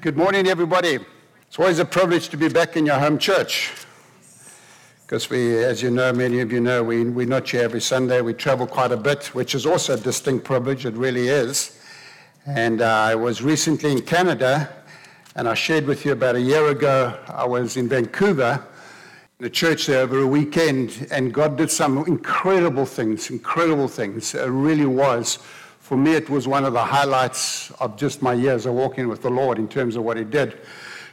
Good morning, everybody. It's always a privilege to be back in your home church. Because we, as you know, many of you know, we, we're not here every Sunday. We travel quite a bit, which is also a distinct privilege. It really is. And uh, I was recently in Canada, and I shared with you about a year ago, I was in Vancouver, in the church there over a weekend, and God did some incredible things, incredible things. It really was for me, it was one of the highlights of just my years of walking with the Lord in terms of what He did.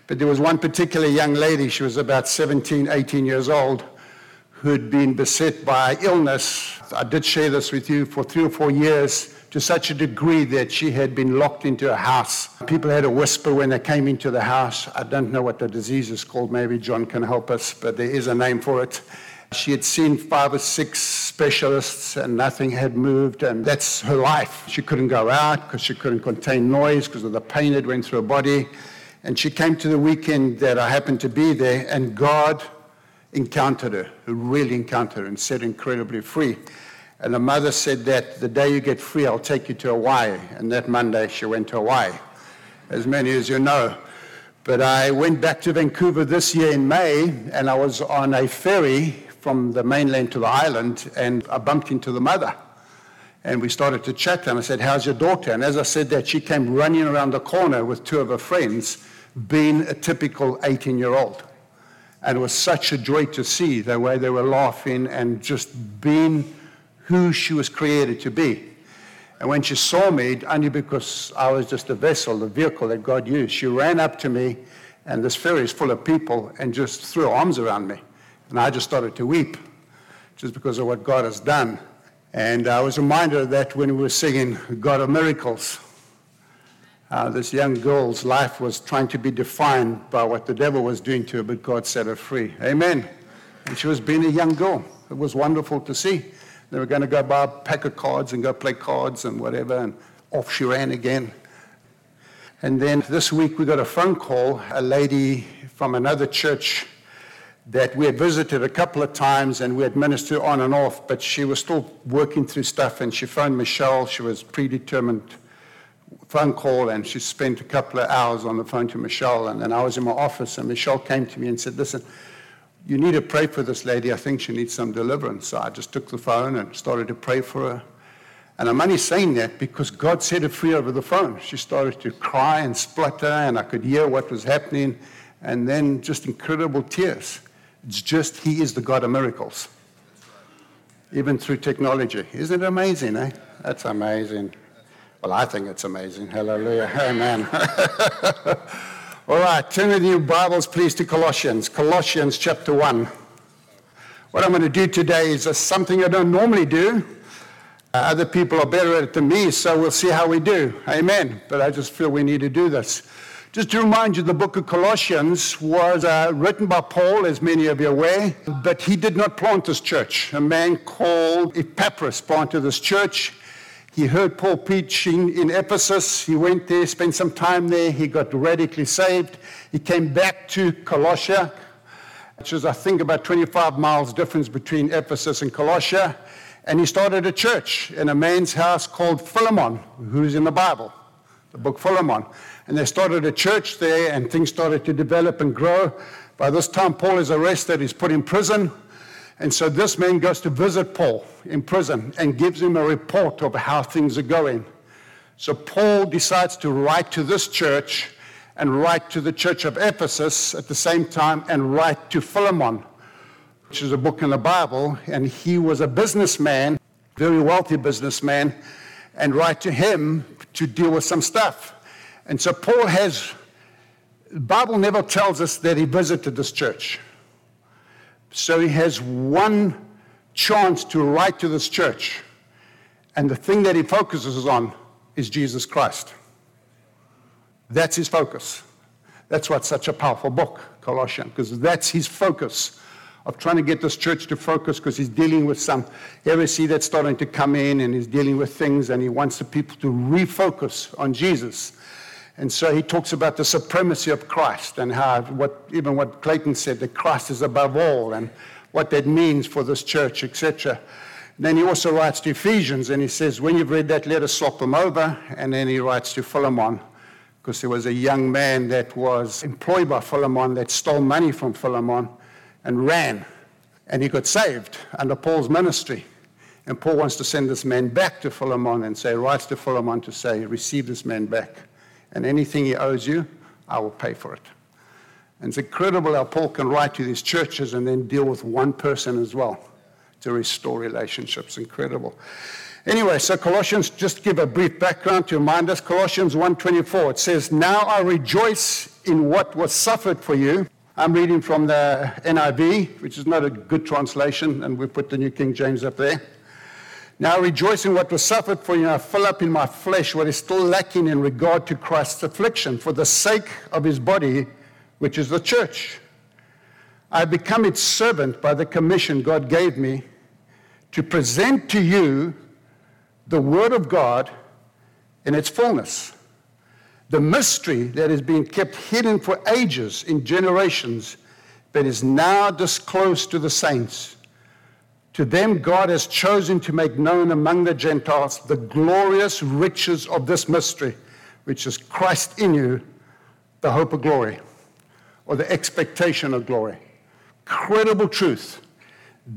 But there was one particular young lady, she was about 17, 18 years old, who'd been beset by illness. I did share this with you for three or four years to such a degree that she had been locked into a house. People had a whisper when they came into the house. I don't know what the disease is called. Maybe John can help us, but there is a name for it. She had seen five or six specialists and nothing had moved, and that's her life. She couldn't go out because she couldn't contain noise because of the pain that went through her body. And she came to the weekend that I happened to be there, and God encountered her, really encountered her, and set incredibly free. And the mother said that the day you get free, I'll take you to Hawaii. And that Monday, she went to Hawaii, as many as you know. But I went back to Vancouver this year in May, and I was on a ferry from the mainland to the island, and I bumped into the mother. And we started to chat, and I said, How's your daughter? And as I said that, she came running around the corner with two of her friends, being a typical 18 year old. And it was such a joy to see the way they were laughing and just being who she was created to be. And when she saw me, only because I was just a vessel, the vehicle that God used, she ran up to me, and this ferry is full of people, and just threw arms around me. And I just started to weep just because of what God has done. And I was reminded of that when we were singing God of Miracles. Uh, this young girl's life was trying to be defined by what the devil was doing to her, but God set her free. Amen. And she was being a young girl. It was wonderful to see. They were going to go buy a pack of cards and go play cards and whatever, and off she ran again. And then this week we got a phone call. A lady from another church that we had visited a couple of times and we had ministered on and off, but she was still working through stuff and she phoned Michelle. She was predetermined phone call and she spent a couple of hours on the phone to Michelle. And then I was in my office and Michelle came to me and said, Listen, you need to pray for this lady. I think she needs some deliverance. So I just took the phone and started to pray for her. And I'm only saying that because God set her free over the phone. She started to cry and splutter, and I could hear what was happening, and then just incredible tears. It's just He is the God of miracles, even through technology. Isn't it amazing, eh? That's amazing. Well, I think it's amazing. Hallelujah. Amen. All right, turn with your Bibles, please, to Colossians. Colossians chapter 1. What I'm going to do today is something I don't normally do. Uh, other people are better at it than me, so we'll see how we do. Amen. But I just feel we need to do this. Just to remind you, the book of Colossians was uh, written by Paul, as many of you are aware, but he did not plant this church. A man called Epaphras planted this church. He heard Paul preaching in Ephesus. He went there, spent some time there. He got radically saved. He came back to Colossia, which is, I think, about 25 miles difference between Ephesus and Colossia. And he started a church in a man's house called Philemon, who's in the Bible, the book Philemon. And they started a church there, and things started to develop and grow. By this time, Paul is arrested, he's put in prison. And so this man goes to visit Paul in prison and gives him a report of how things are going. So Paul decides to write to this church and write to the church of Ephesus at the same time and write to Philemon, which is a book in the Bible. And he was a businessman, very wealthy businessman, and write to him to deal with some stuff. And so Paul has, the Bible never tells us that he visited this church. So he has one chance to write to this church. And the thing that he focuses on is Jesus Christ. That's his focus. That's what's such a powerful book, Colossians, because that's his focus of trying to get this church to focus because he's dealing with some heresy that's starting to come in and he's dealing with things and he wants the people to refocus on Jesus. And so he talks about the supremacy of Christ and how, what, even what Clayton said, that Christ is above all and what that means for this church, etc. Then he also writes to Ephesians and he says, when you've read that letter, slop them over. And then he writes to Philemon, because there was a young man that was employed by Philemon that stole money from Philemon and ran. And he got saved under Paul's ministry. And Paul wants to send this man back to Philemon and say, writes to Philemon to say, receive this man back. And anything he owes you, I will pay for it. And it's incredible how Paul can write to these churches and then deal with one person as well to restore relationships. Incredible. Anyway, so Colossians, just give a brief background to remind us. Colossians 1.24, it says, Now I rejoice in what was suffered for you. I'm reading from the NIV, which is not a good translation, and we put the New King James up there. Now rejoice in what was suffered for you, I fill up in my flesh what is still lacking in regard to Christ's affliction, for the sake of his body, which is the church. I have become its servant by the commission God gave me to present to you the Word of God in its fullness. The mystery that has been kept hidden for ages in generations, but is now disclosed to the saints. To them, God has chosen to make known among the Gentiles the glorious riches of this mystery, which is Christ in you, the hope of glory, or the expectation of glory. Credible truth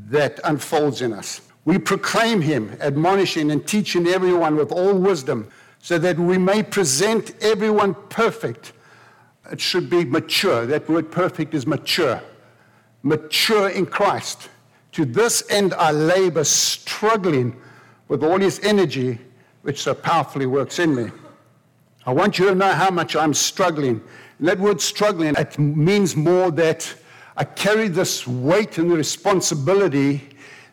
that unfolds in us. We proclaim him, admonishing and teaching everyone with all wisdom, so that we may present everyone perfect. It should be mature. That word perfect is mature. Mature in Christ. To this end I labor, struggling with all his energy, which so powerfully works in me. I want you to know how much I'm struggling. And that word struggling, it means more that I carry this weight and the responsibility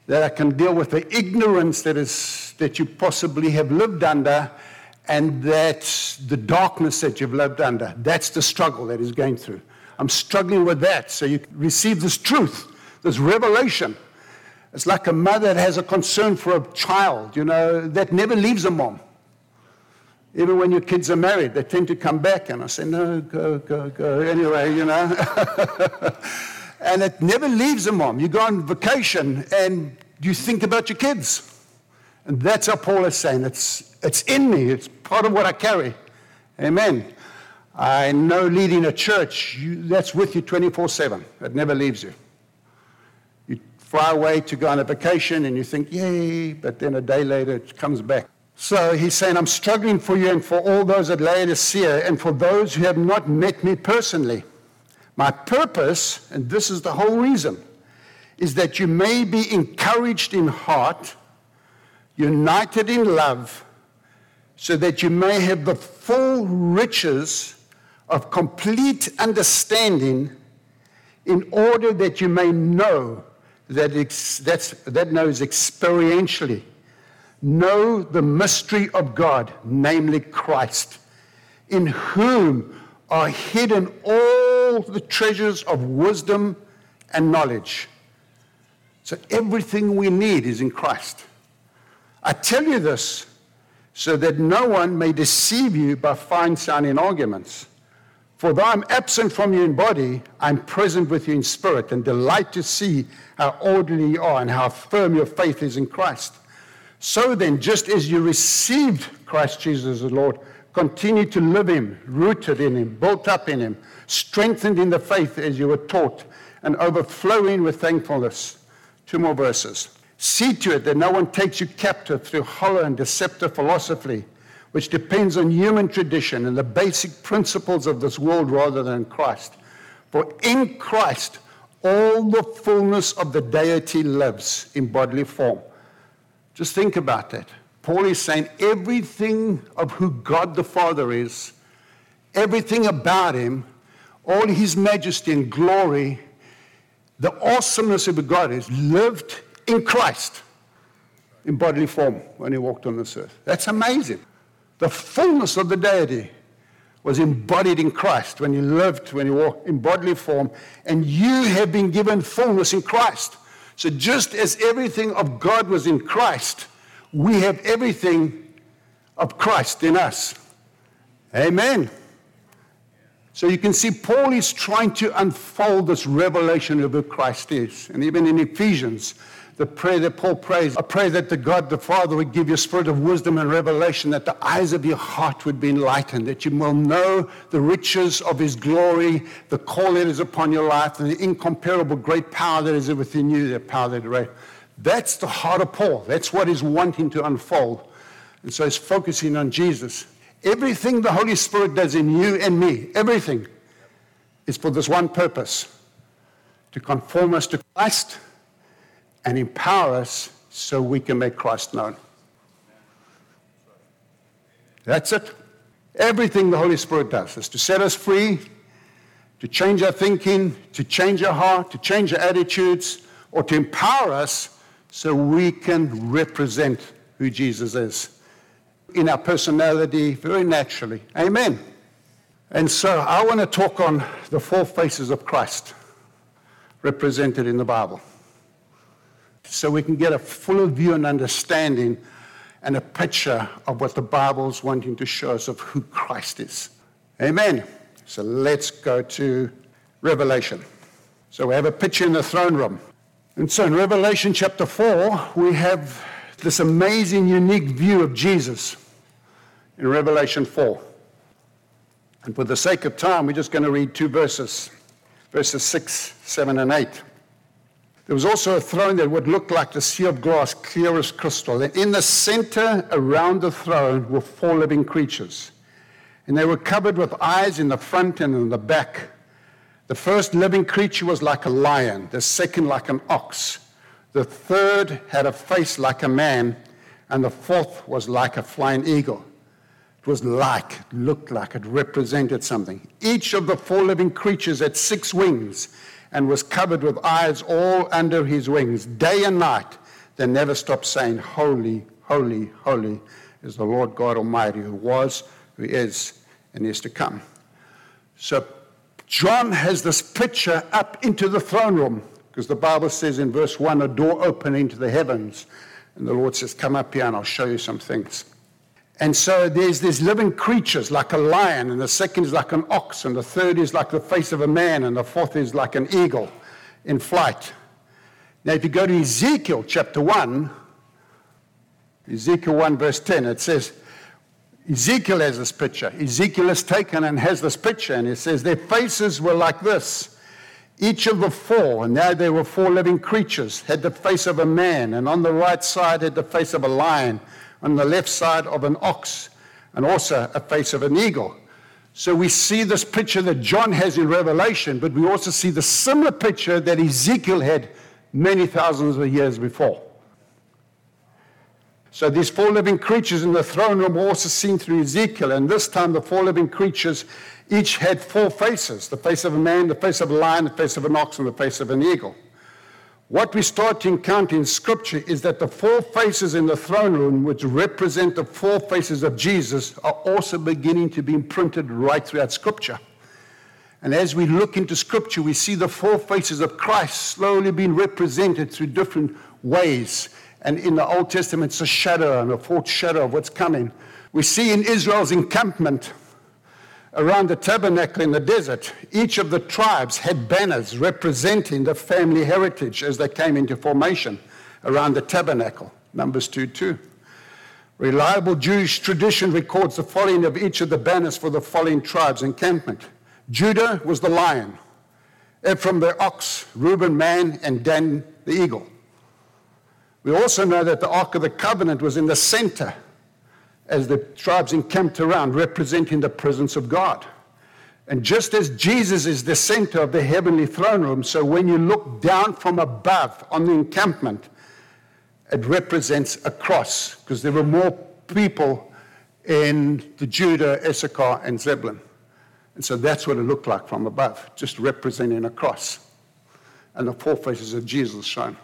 that I can deal with the ignorance that, is, that you possibly have lived under and that the darkness that you've lived under. That's the struggle that he's going through. I'm struggling with that. So you receive this truth, this revelation. It's like a mother that has a concern for a child, you know, that never leaves a mom. Even when your kids are married, they tend to come back, and I say, no, go, go, go. Anyway, you know. and it never leaves a mom. You go on vacation and you think about your kids. And that's how Paul is saying it's, it's in me, it's part of what I carry. Amen. I know leading a church, you, that's with you 24 7. It never leaves you. Fly away to go on a vacation and you think, yay, but then a day later it comes back. So he's saying, I'm struggling for you and for all those at Laodicea and for those who have not met me personally. My purpose, and this is the whole reason, is that you may be encouraged in heart, united in love, so that you may have the full riches of complete understanding in order that you may know that ex- that knows experientially know the mystery of God, namely Christ, in whom are hidden all the treasures of wisdom and knowledge. So everything we need is in Christ. I tell you this so that no one may deceive you by fine sounding arguments. For though I'm absent from you in body, I'm present with you in spirit and delight to see how orderly you are and how firm your faith is in Christ. So then, just as you received Christ Jesus as Lord, Continue to live Him, rooted in Him, built up in Him, strengthened in the faith as you were taught, and overflowing with thankfulness. Two more verses. See to it that no one takes you captive through hollow and deceptive philosophy, which depends on human tradition and the basic principles of this world rather than Christ. For in Christ, all the fullness of the deity lives in bodily form. Just think about that. Paul is saying everything of who God the Father is, everything about him, all his majesty and glory, the awesomeness of God is lived in Christ in bodily form when he walked on this earth. That's amazing. The fullness of the deity was embodied in Christ when he lived, when he walked in bodily form, and you have been given fullness in Christ. So just as everything of God was in Christ, we have everything of Christ in us. Amen. So you can see Paul is trying to unfold this revelation of who Christ is. And even in Ephesians, the prayer that Paul prays. I pray that the God the Father would give you a spirit of wisdom and revelation, that the eyes of your heart would be enlightened, that you will know the riches of his glory, the call that is upon your life, and the incomparable great power that is within you, the power that is. That's the heart of Paul. That's what he's wanting to unfold. And so he's focusing on Jesus. Everything the Holy Spirit does in you and me, everything, is for this one purpose to conform us to Christ and empower us so we can make Christ known. That's it. Everything the Holy Spirit does is to set us free, to change our thinking, to change our heart, to change our attitudes, or to empower us so we can represent who Jesus is in our personality very naturally. Amen. And so I want to talk on the four faces of Christ represented in the Bible so we can get a fuller view and understanding and a picture of what the Bible's wanting to show us of who Christ is. Amen. So let's go to Revelation. So we have a picture in the throne room. And so in Revelation chapter 4, we have this amazing, unique view of Jesus in Revelation 4. And for the sake of time, we're just going to read two verses verses 6, 7, and 8. There was also a throne that would look like the sea of glass, clear as crystal. And in the center around the throne were four living creatures. And they were covered with eyes in the front and in the back. The first living creature was like a lion, the second like an ox. The third had a face like a man, and the fourth was like a flying eagle. It was like, looked like, it represented something. Each of the four living creatures had six wings and was covered with eyes all under his wings. Day and night, they never stopped saying, Holy, holy, holy is the Lord God Almighty, who was, who is, and is to come. So John has this picture up into the throne room, because the Bible says in verse 1 a door opening into the heavens. And the Lord says, Come up here and I'll show you some things. And so there's these living creatures like a lion, and the second is like an ox, and the third is like the face of a man, and the fourth is like an eagle in flight. Now, if you go to Ezekiel chapter 1, Ezekiel 1, verse 10, it says, Ezekiel has this picture. Ezekiel is taken and has this picture, and it says, Their faces were like this. Each of the four, and now there were four living creatures, had the face of a man, and on the right side had the face of a lion on the left side of an ox and also a face of an eagle. So we see this picture that John has in Revelation, but we also see the similar picture that Ezekiel had many thousands of years before. So these four living creatures in the throne room were also seen through Ezekiel, and this time the four living creatures each had four faces the face of a man, the face of a lion, the face of an ox, and the face of an eagle. What we start to encounter in Scripture is that the four faces in the throne room, which represent the four faces of Jesus, are also beginning to be imprinted right throughout Scripture. And as we look into Scripture, we see the four faces of Christ slowly being represented through different ways. And in the Old Testament, it's a shadow and a foreshadow of what's coming. We see in Israel's encampment around the tabernacle in the desert, each of the tribes had banners representing the family heritage as they came into formation around the tabernacle. Numbers 2 2. Reliable Jewish tradition records the following of each of the banners for the following tribes' encampment. Judah was the lion, Ephraim the ox, Reuben man, and Dan the eagle. We also know that the Ark of the Covenant was in the center as the tribes encamped around, representing the presence of God. And just as Jesus is the center of the heavenly throne room, so when you look down from above on the encampment, it represents a cross because there were more people in the Judah, Issachar, and Zebulun. And so that's what it looked like from above, just representing a cross. And the four faces of Jesus shown.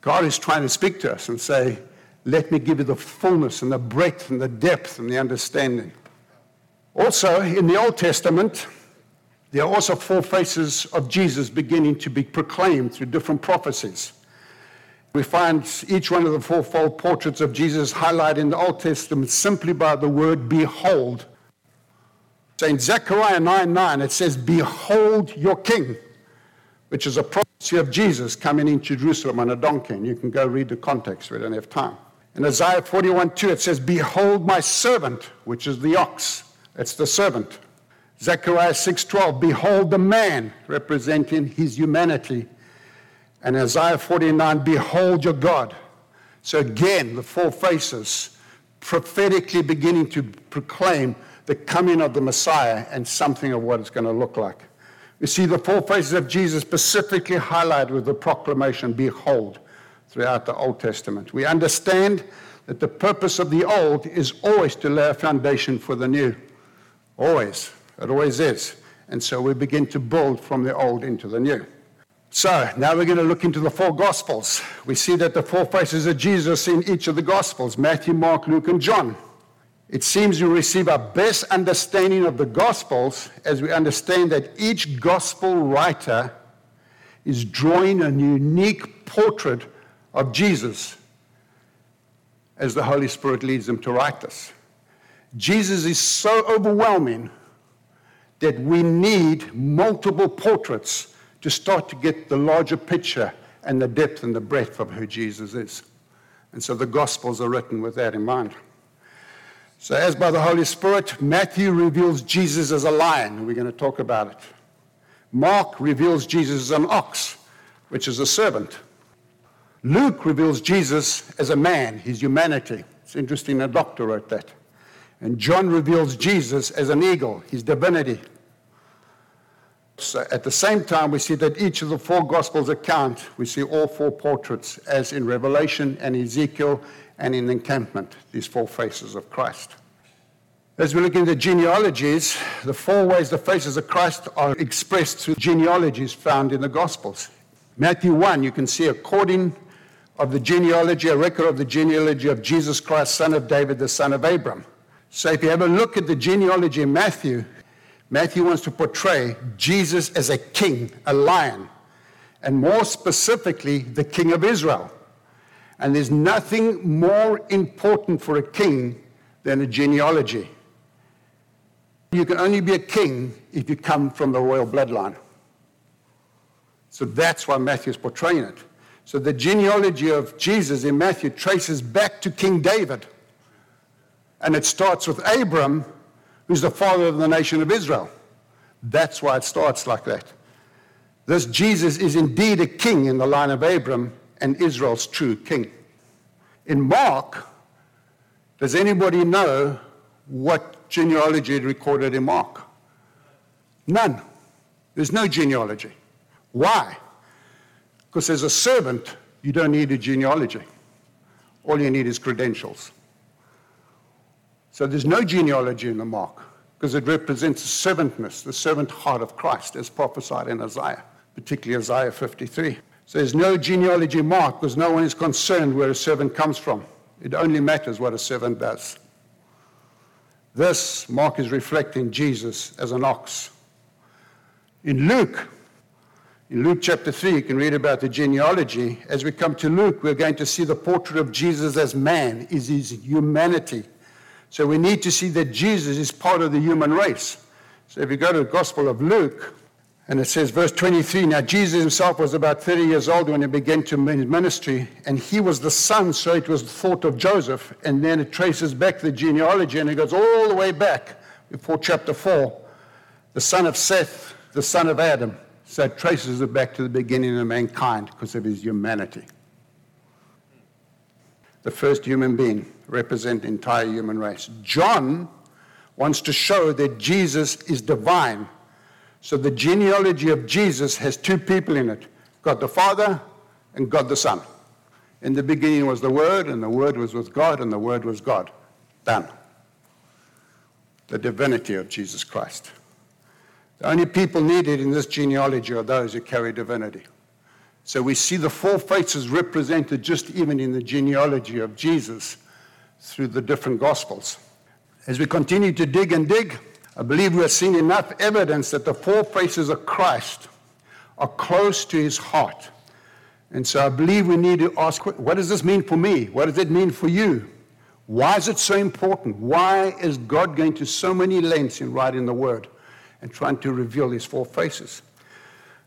God is trying to speak to us and say, let me give you the fullness and the breadth and the depth and the understanding. Also, in the Old Testament, there are also four faces of Jesus beginning to be proclaimed through different prophecies. We find each one of the fourfold portraits of Jesus highlighted in the Old Testament simply by the word behold. So in Zechariah 9 9, it says, Behold your king. which is a prophecy of Jesus coming into Jerusalem on a donkey. And you can go read the context, we don't have time. In Isaiah 41 2, it says, Behold my servant, which is the ox. It's the servant. Zechariah 6:12, behold the man representing his humanity. And Isaiah 49, behold your God. So again, the four faces prophetically beginning to proclaim the coming of the Messiah and something of what it's going to look like. You see the four faces of Jesus specifically highlighted with the proclamation, Behold, throughout the Old Testament. We understand that the purpose of the old is always to lay a foundation for the new. Always. It always is. And so we begin to build from the old into the new. So now we're going to look into the four Gospels. We see that the four faces of Jesus in each of the Gospels Matthew, Mark, Luke, and John. It seems we receive our best understanding of the Gospels as we understand that each Gospel writer is drawing a unique portrait of Jesus as the Holy Spirit leads them to write this. Jesus is so overwhelming that we need multiple portraits to start to get the larger picture and the depth and the breadth of who Jesus is. And so the Gospels are written with that in mind. So, as by the Holy Spirit, Matthew reveals Jesus as a lion, we're going to talk about it. Mark reveals Jesus as an ox, which is a servant. Luke reveals Jesus as a man, his humanity. It's interesting, a doctor wrote that. And John reveals Jesus as an eagle, his divinity. So at the same time, we see that each of the four Gospels account, we see all four portraits, as in Revelation and Ezekiel and in encampment, these four faces of Christ. As we look into genealogies, the four ways the faces of Christ are expressed through genealogies found in the Gospels. Matthew 1, you can see according of the genealogy, a record of the genealogy of Jesus Christ, son of David, the son of Abram. So if you have a look at the genealogy in Matthew, Matthew wants to portray Jesus as a king, a lion, and more specifically, the king of Israel. And there's nothing more important for a king than a genealogy. You can only be a king if you come from the royal bloodline. So that's why Matthew is portraying it. So the genealogy of Jesus in Matthew traces back to King David. And it starts with Abram, who's the father of the nation of Israel. That's why it starts like that. This Jesus is indeed a king in the line of Abram, and Israel's true king. In Mark, does anybody know what genealogy is recorded in Mark? None. There's no genealogy. Why? Because as a servant, you don't need a genealogy. All you need is credentials. So there's no genealogy in the Mark because it represents the servantness, the servant heart of Christ as prophesied in Isaiah, particularly Isaiah 53. So there's no genealogy mark because no one is concerned where a servant comes from. It only matters what a servant does. This mark is reflecting Jesus as an ox. In Luke, in Luke chapter 3, you can read about the genealogy. As we come to Luke, we're going to see the portrait of Jesus as man, is his humanity. So we need to see that Jesus is part of the human race. So if you go to the Gospel of Luke, and it says, verse 23 Now Jesus himself was about 30 years old when he began to ministry, and he was the son, so it was thought of Joseph. And then it traces back the genealogy, and it goes all the way back before chapter 4 the son of Seth, the son of Adam. So it traces it back to the beginning of mankind because of his humanity. The first human being represent the entire human race. John wants to show that Jesus is divine so the genealogy of Jesus has two people in it God the Father and God the Son. In the beginning was the Word, and the Word was with God, and the Word was God. Done. The divinity of Jesus Christ. The only people needed in this genealogy are those who carry divinity. So we see the four faces represented just even in the genealogy of Jesus through the different Gospels. As we continue to dig and dig, I believe we have seen enough evidence that the four faces of Christ are close to his heart. And so I believe we need to ask what does this mean for me? What does it mean for you? Why is it so important? Why is God going to so many lengths in writing the word and trying to reveal his four faces?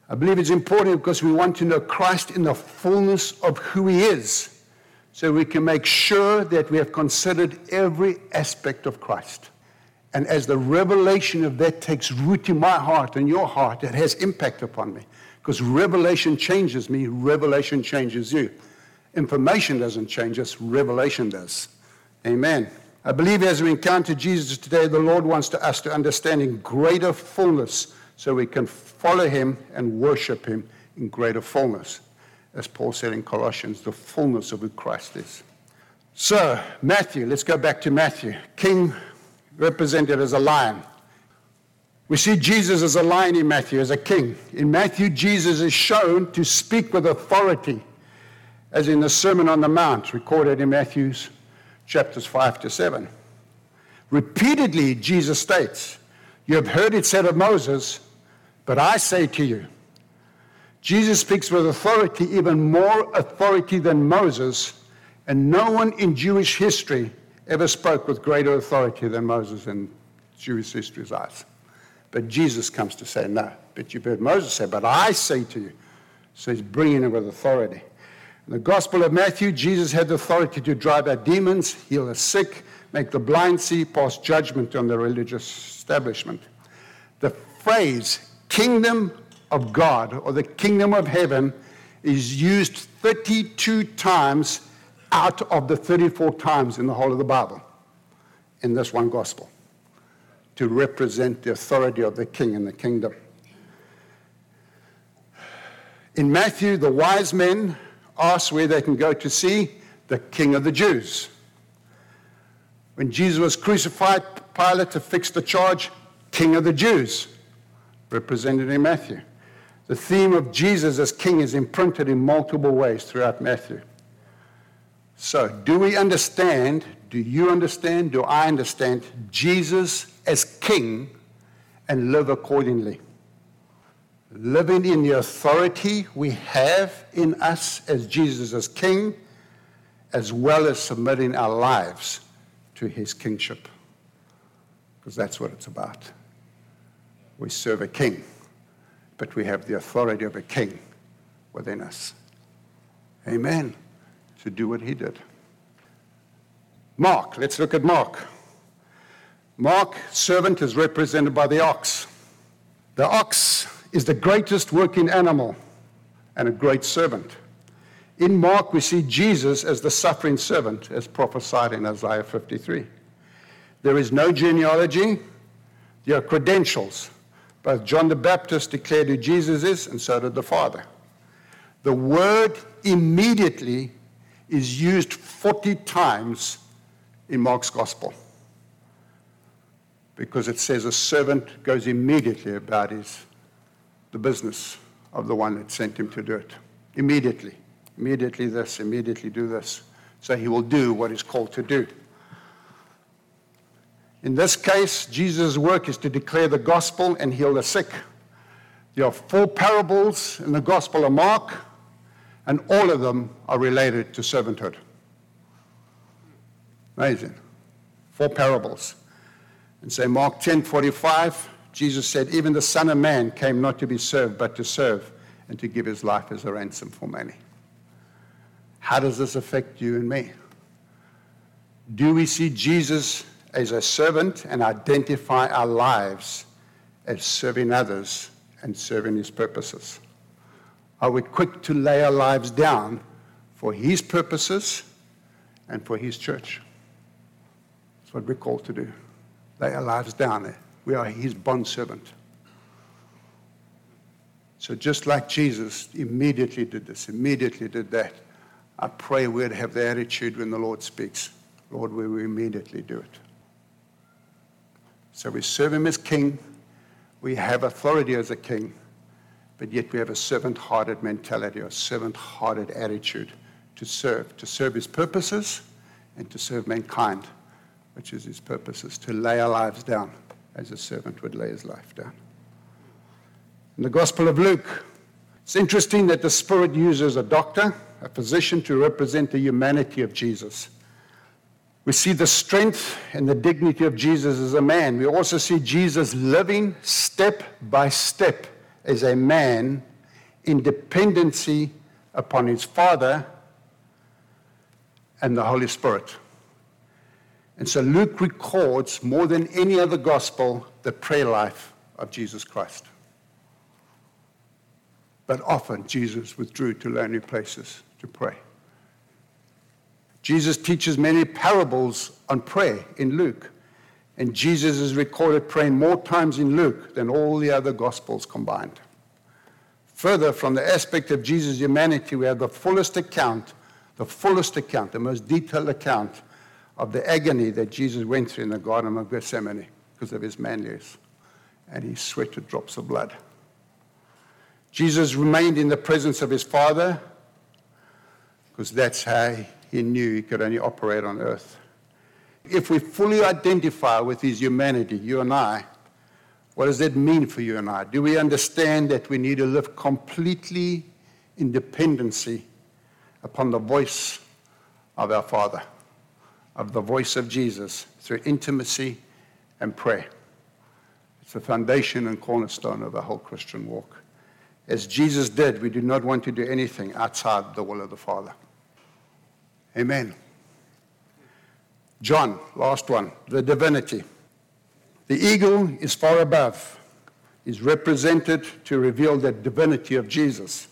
I believe it's important because we want to know Christ in the fullness of who he is, so we can make sure that we have considered every aspect of Christ. And as the revelation of that takes root in my heart and your heart, it has impact upon me. Because revelation changes me, revelation changes you. Information doesn't change us, revelation does. Amen. I believe as we encounter Jesus today, the Lord wants to, us to understand in greater fullness so we can follow him and worship him in greater fullness. As Paul said in Colossians, the fullness of who Christ is. So, Matthew, let's go back to Matthew. King represented as a lion. We see Jesus as a lion in Matthew, as a king. In Matthew, Jesus is shown to speak with authority, as in the Sermon on the Mount, recorded in Matthew's chapters 5 to 7. Repeatedly, Jesus states, You have heard it said of Moses, but I say to you. Jesus speaks with authority, even more authority than Moses, and no one in Jewish history ever spoke with greater authority than Moses in Jewish history's eyes. But Jesus comes to say, No. But you've heard Moses say, But I say to you. So he's bringing it with authority. In the Gospel of Matthew, Jesus had the authority to drive out demons, heal the sick, make the blind see, pass judgment on the religious establishment. The phrase kingdom of God or the kingdom of heaven is used 32 times out of the 34 times in the whole of the Bible in this one gospel to represent the authority of the king and the kingdom. In Matthew, the wise men ask where they can go to see the king of the Jews. When Jesus was crucified, Pilate affixed the charge, King of the Jews, represented in Matthew. The theme of Jesus as king is imprinted in multiple ways throughout Matthew. So, do we understand? Do you understand? Do I understand Jesus as king and live accordingly? Living in the authority we have in us as Jesus as king, as well as submitting our lives to his kingship. Because that's what it's about. We serve a king, but we have the authority of a king within us. Amen to do what he did. Mark, let's look at Mark. Mark, servant, is represented by the ox. The ox is the greatest working animal and a great servant. In Mark, we see Jesus as the suffering servant, as prophesied in Isaiah 53. There is no genealogy, there are credentials. Both John the Baptist declared who Jesus is, and so did the Father. The word immediately is used 40 times in Mark's gospel because it says a servant goes immediately about his the business of the one that sent him to do it immediately immediately this immediately do this so he will do what he's called to do in this case jesus' work is to declare the gospel and heal the sick there are four parables in the gospel of mark and all of them are related to servanthood. Amazing. Four parables. And say Mark 10 45, Jesus said, Even the Son of Man came not to be served, but to serve and to give his life as a ransom for many. How does this affect you and me? Do we see Jesus as a servant and identify our lives as serving others and serving his purposes? Are we quick to lay our lives down for His purposes and for His church? That's what we're called to do. Lay our lives down. We are His bondservant. So just like Jesus immediately did this, immediately did that, I pray we'd have the attitude when the Lord speaks. Lord, we will immediately do it. So we serve Him as King. We have authority as a King but yet we have a servant hearted mentality a servant hearted attitude to serve, to serve his purposes and to serve mankind, which is his purposes, to lay our lives down as a servant would lay his life down. In the Gospel of Luke, it's interesting that the Spirit uses a doctor, a physician, to represent the humanity of Jesus. We see the strength and the dignity of Jesus as a man. We also see Jesus living step by step as a man in dependency upon his Father and the Holy Spirit. And so Luke records more than any other gospel the prayer life of Jesus Christ. But often Jesus withdrew to lonely places to pray. Jesus teaches many parables on prayer in Luke. And Jesus is recorded praying more times in Luke than all the other Gospels combined. Further, from the aspect of Jesus' humanity, we have the fullest account, the fullest account, the most detailed account of the agony that Jesus went through in the Garden of Gethsemane because of his manliness. And he sweated drops of blood. Jesus remained in the presence of his Father because that's how he knew he could only operate on earth. If we fully identify with his humanity, you and I, what does that mean for you and I? Do we understand that we need to live completely in dependency upon the voice of our Father, of the voice of Jesus through intimacy and prayer? It's the foundation and cornerstone of the whole Christian walk. As Jesus did, we do not want to do anything outside the will of the Father. Amen. John, last one, the divinity. The eagle is far above, is represented to reveal the divinity of Jesus.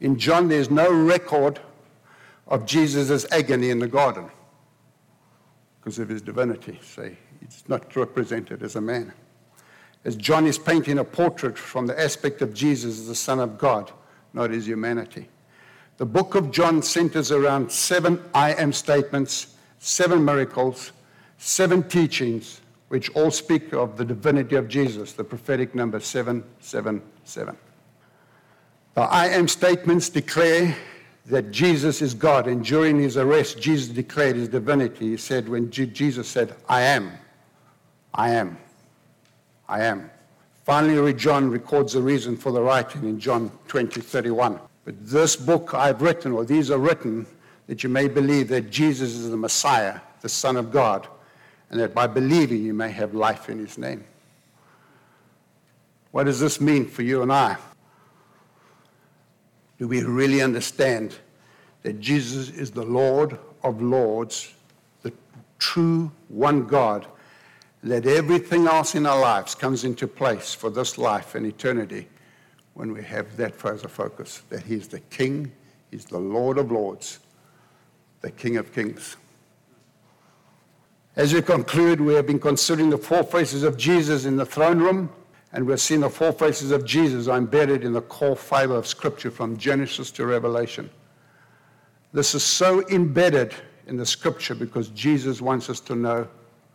In John, there's no record of Jesus' agony in the garden because of his divinity. So he's not represented as a man. As John is painting a portrait from the aspect of Jesus as the Son of God, not his humanity. The book of John centers around seven I am statements seven miracles, seven teachings, which all speak of the divinity of Jesus, the prophetic number 777. The I am statements declare that Jesus is God, and during his arrest, Jesus declared his divinity. He said, when Jesus said, I am, I am, I am. Finally, John records the reason for the writing in John 20, 31. But this book I've written, or these are written, that you may believe that Jesus is the Messiah, the Son of God, and that by believing you may have life in his name. What does this mean for you and I? Do we really understand that Jesus is the Lord of Lords, the true one God, that everything else in our lives comes into place for this life and eternity when we have that as a focus, that He's the King, He's the Lord of Lords, the King of Kings. As we conclude, we have been considering the four faces of Jesus in the throne room, and we've seen the four faces of Jesus are embedded in the core fiber of Scripture from Genesis to Revelation. This is so embedded in the Scripture because Jesus wants us to know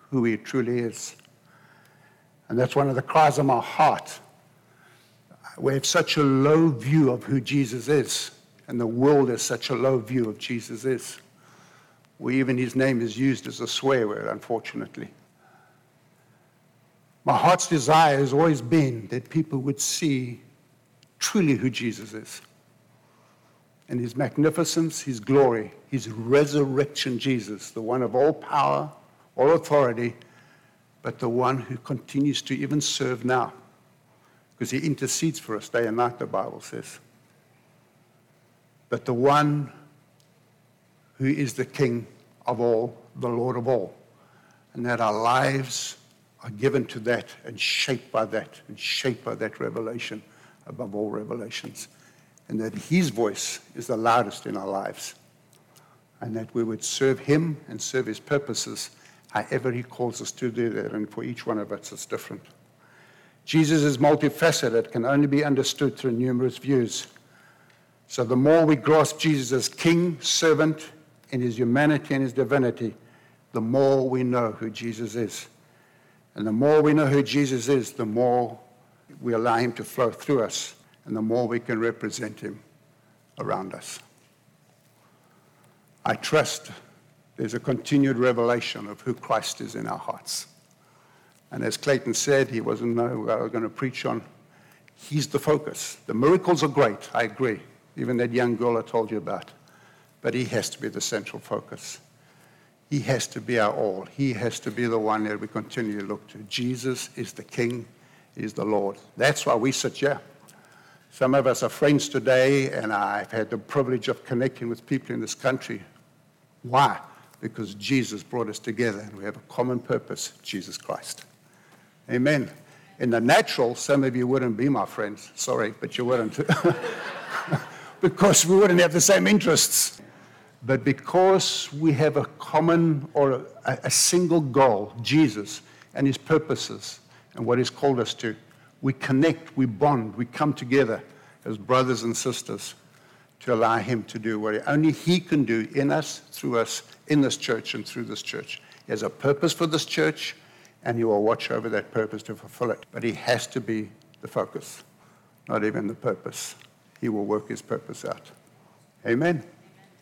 who He truly is. And that's one of the cries of my heart. We have such a low view of who Jesus is, and the world has such a low view of Jesus is We even his name is used as a swear word, unfortunately. My heart's desire has always been that people would see truly who Jesus is and his magnificence, his glory, his resurrection Jesus, the one of all power, all authority, but the one who continues to even serve now because he intercedes for us day and night, the Bible says. But the one who is the King of all, the Lord of all. And that our lives are given to that and shaped by that and shaped by that revelation above all revelations. And that His voice is the loudest in our lives. And that we would serve Him and serve His purposes however He calls us to do that. And for each one of us, it's different. Jesus is multifaceted, can only be understood through numerous views. So the more we grasp Jesus as King, servant, in his humanity and his divinity, the more we know who Jesus is. And the more we know who Jesus is, the more we allow him to flow through us, and the more we can represent him around us. I trust there's a continued revelation of who Christ is in our hearts. And as Clayton said, he wasn't know what I was going to preach on. He's the focus. The miracles are great, I agree. Even that young girl I told you about but he has to be the central focus. He has to be our all. He has to be the one that we continue to look to. Jesus is the King, He's the Lord. That's why we sit here. Some of us are friends today, and I've had the privilege of connecting with people in this country. Why? Because Jesus brought us together, and we have a common purpose Jesus Christ. Amen. In the natural, some of you wouldn't be my friends. Sorry, but you wouldn't. because we wouldn't have the same interests. But because we have a common or a, a, single goal, Jesus and his purposes and what he's called us to, we connect, we bond, we come together as brothers and sisters to allow him to do what only he can do in us, through us, in this church and through this church. He has a purpose for this church, and he will watch over that purpose to fulfill it. But he has to be the focus, not even the purpose. He will work his purpose out. Amen.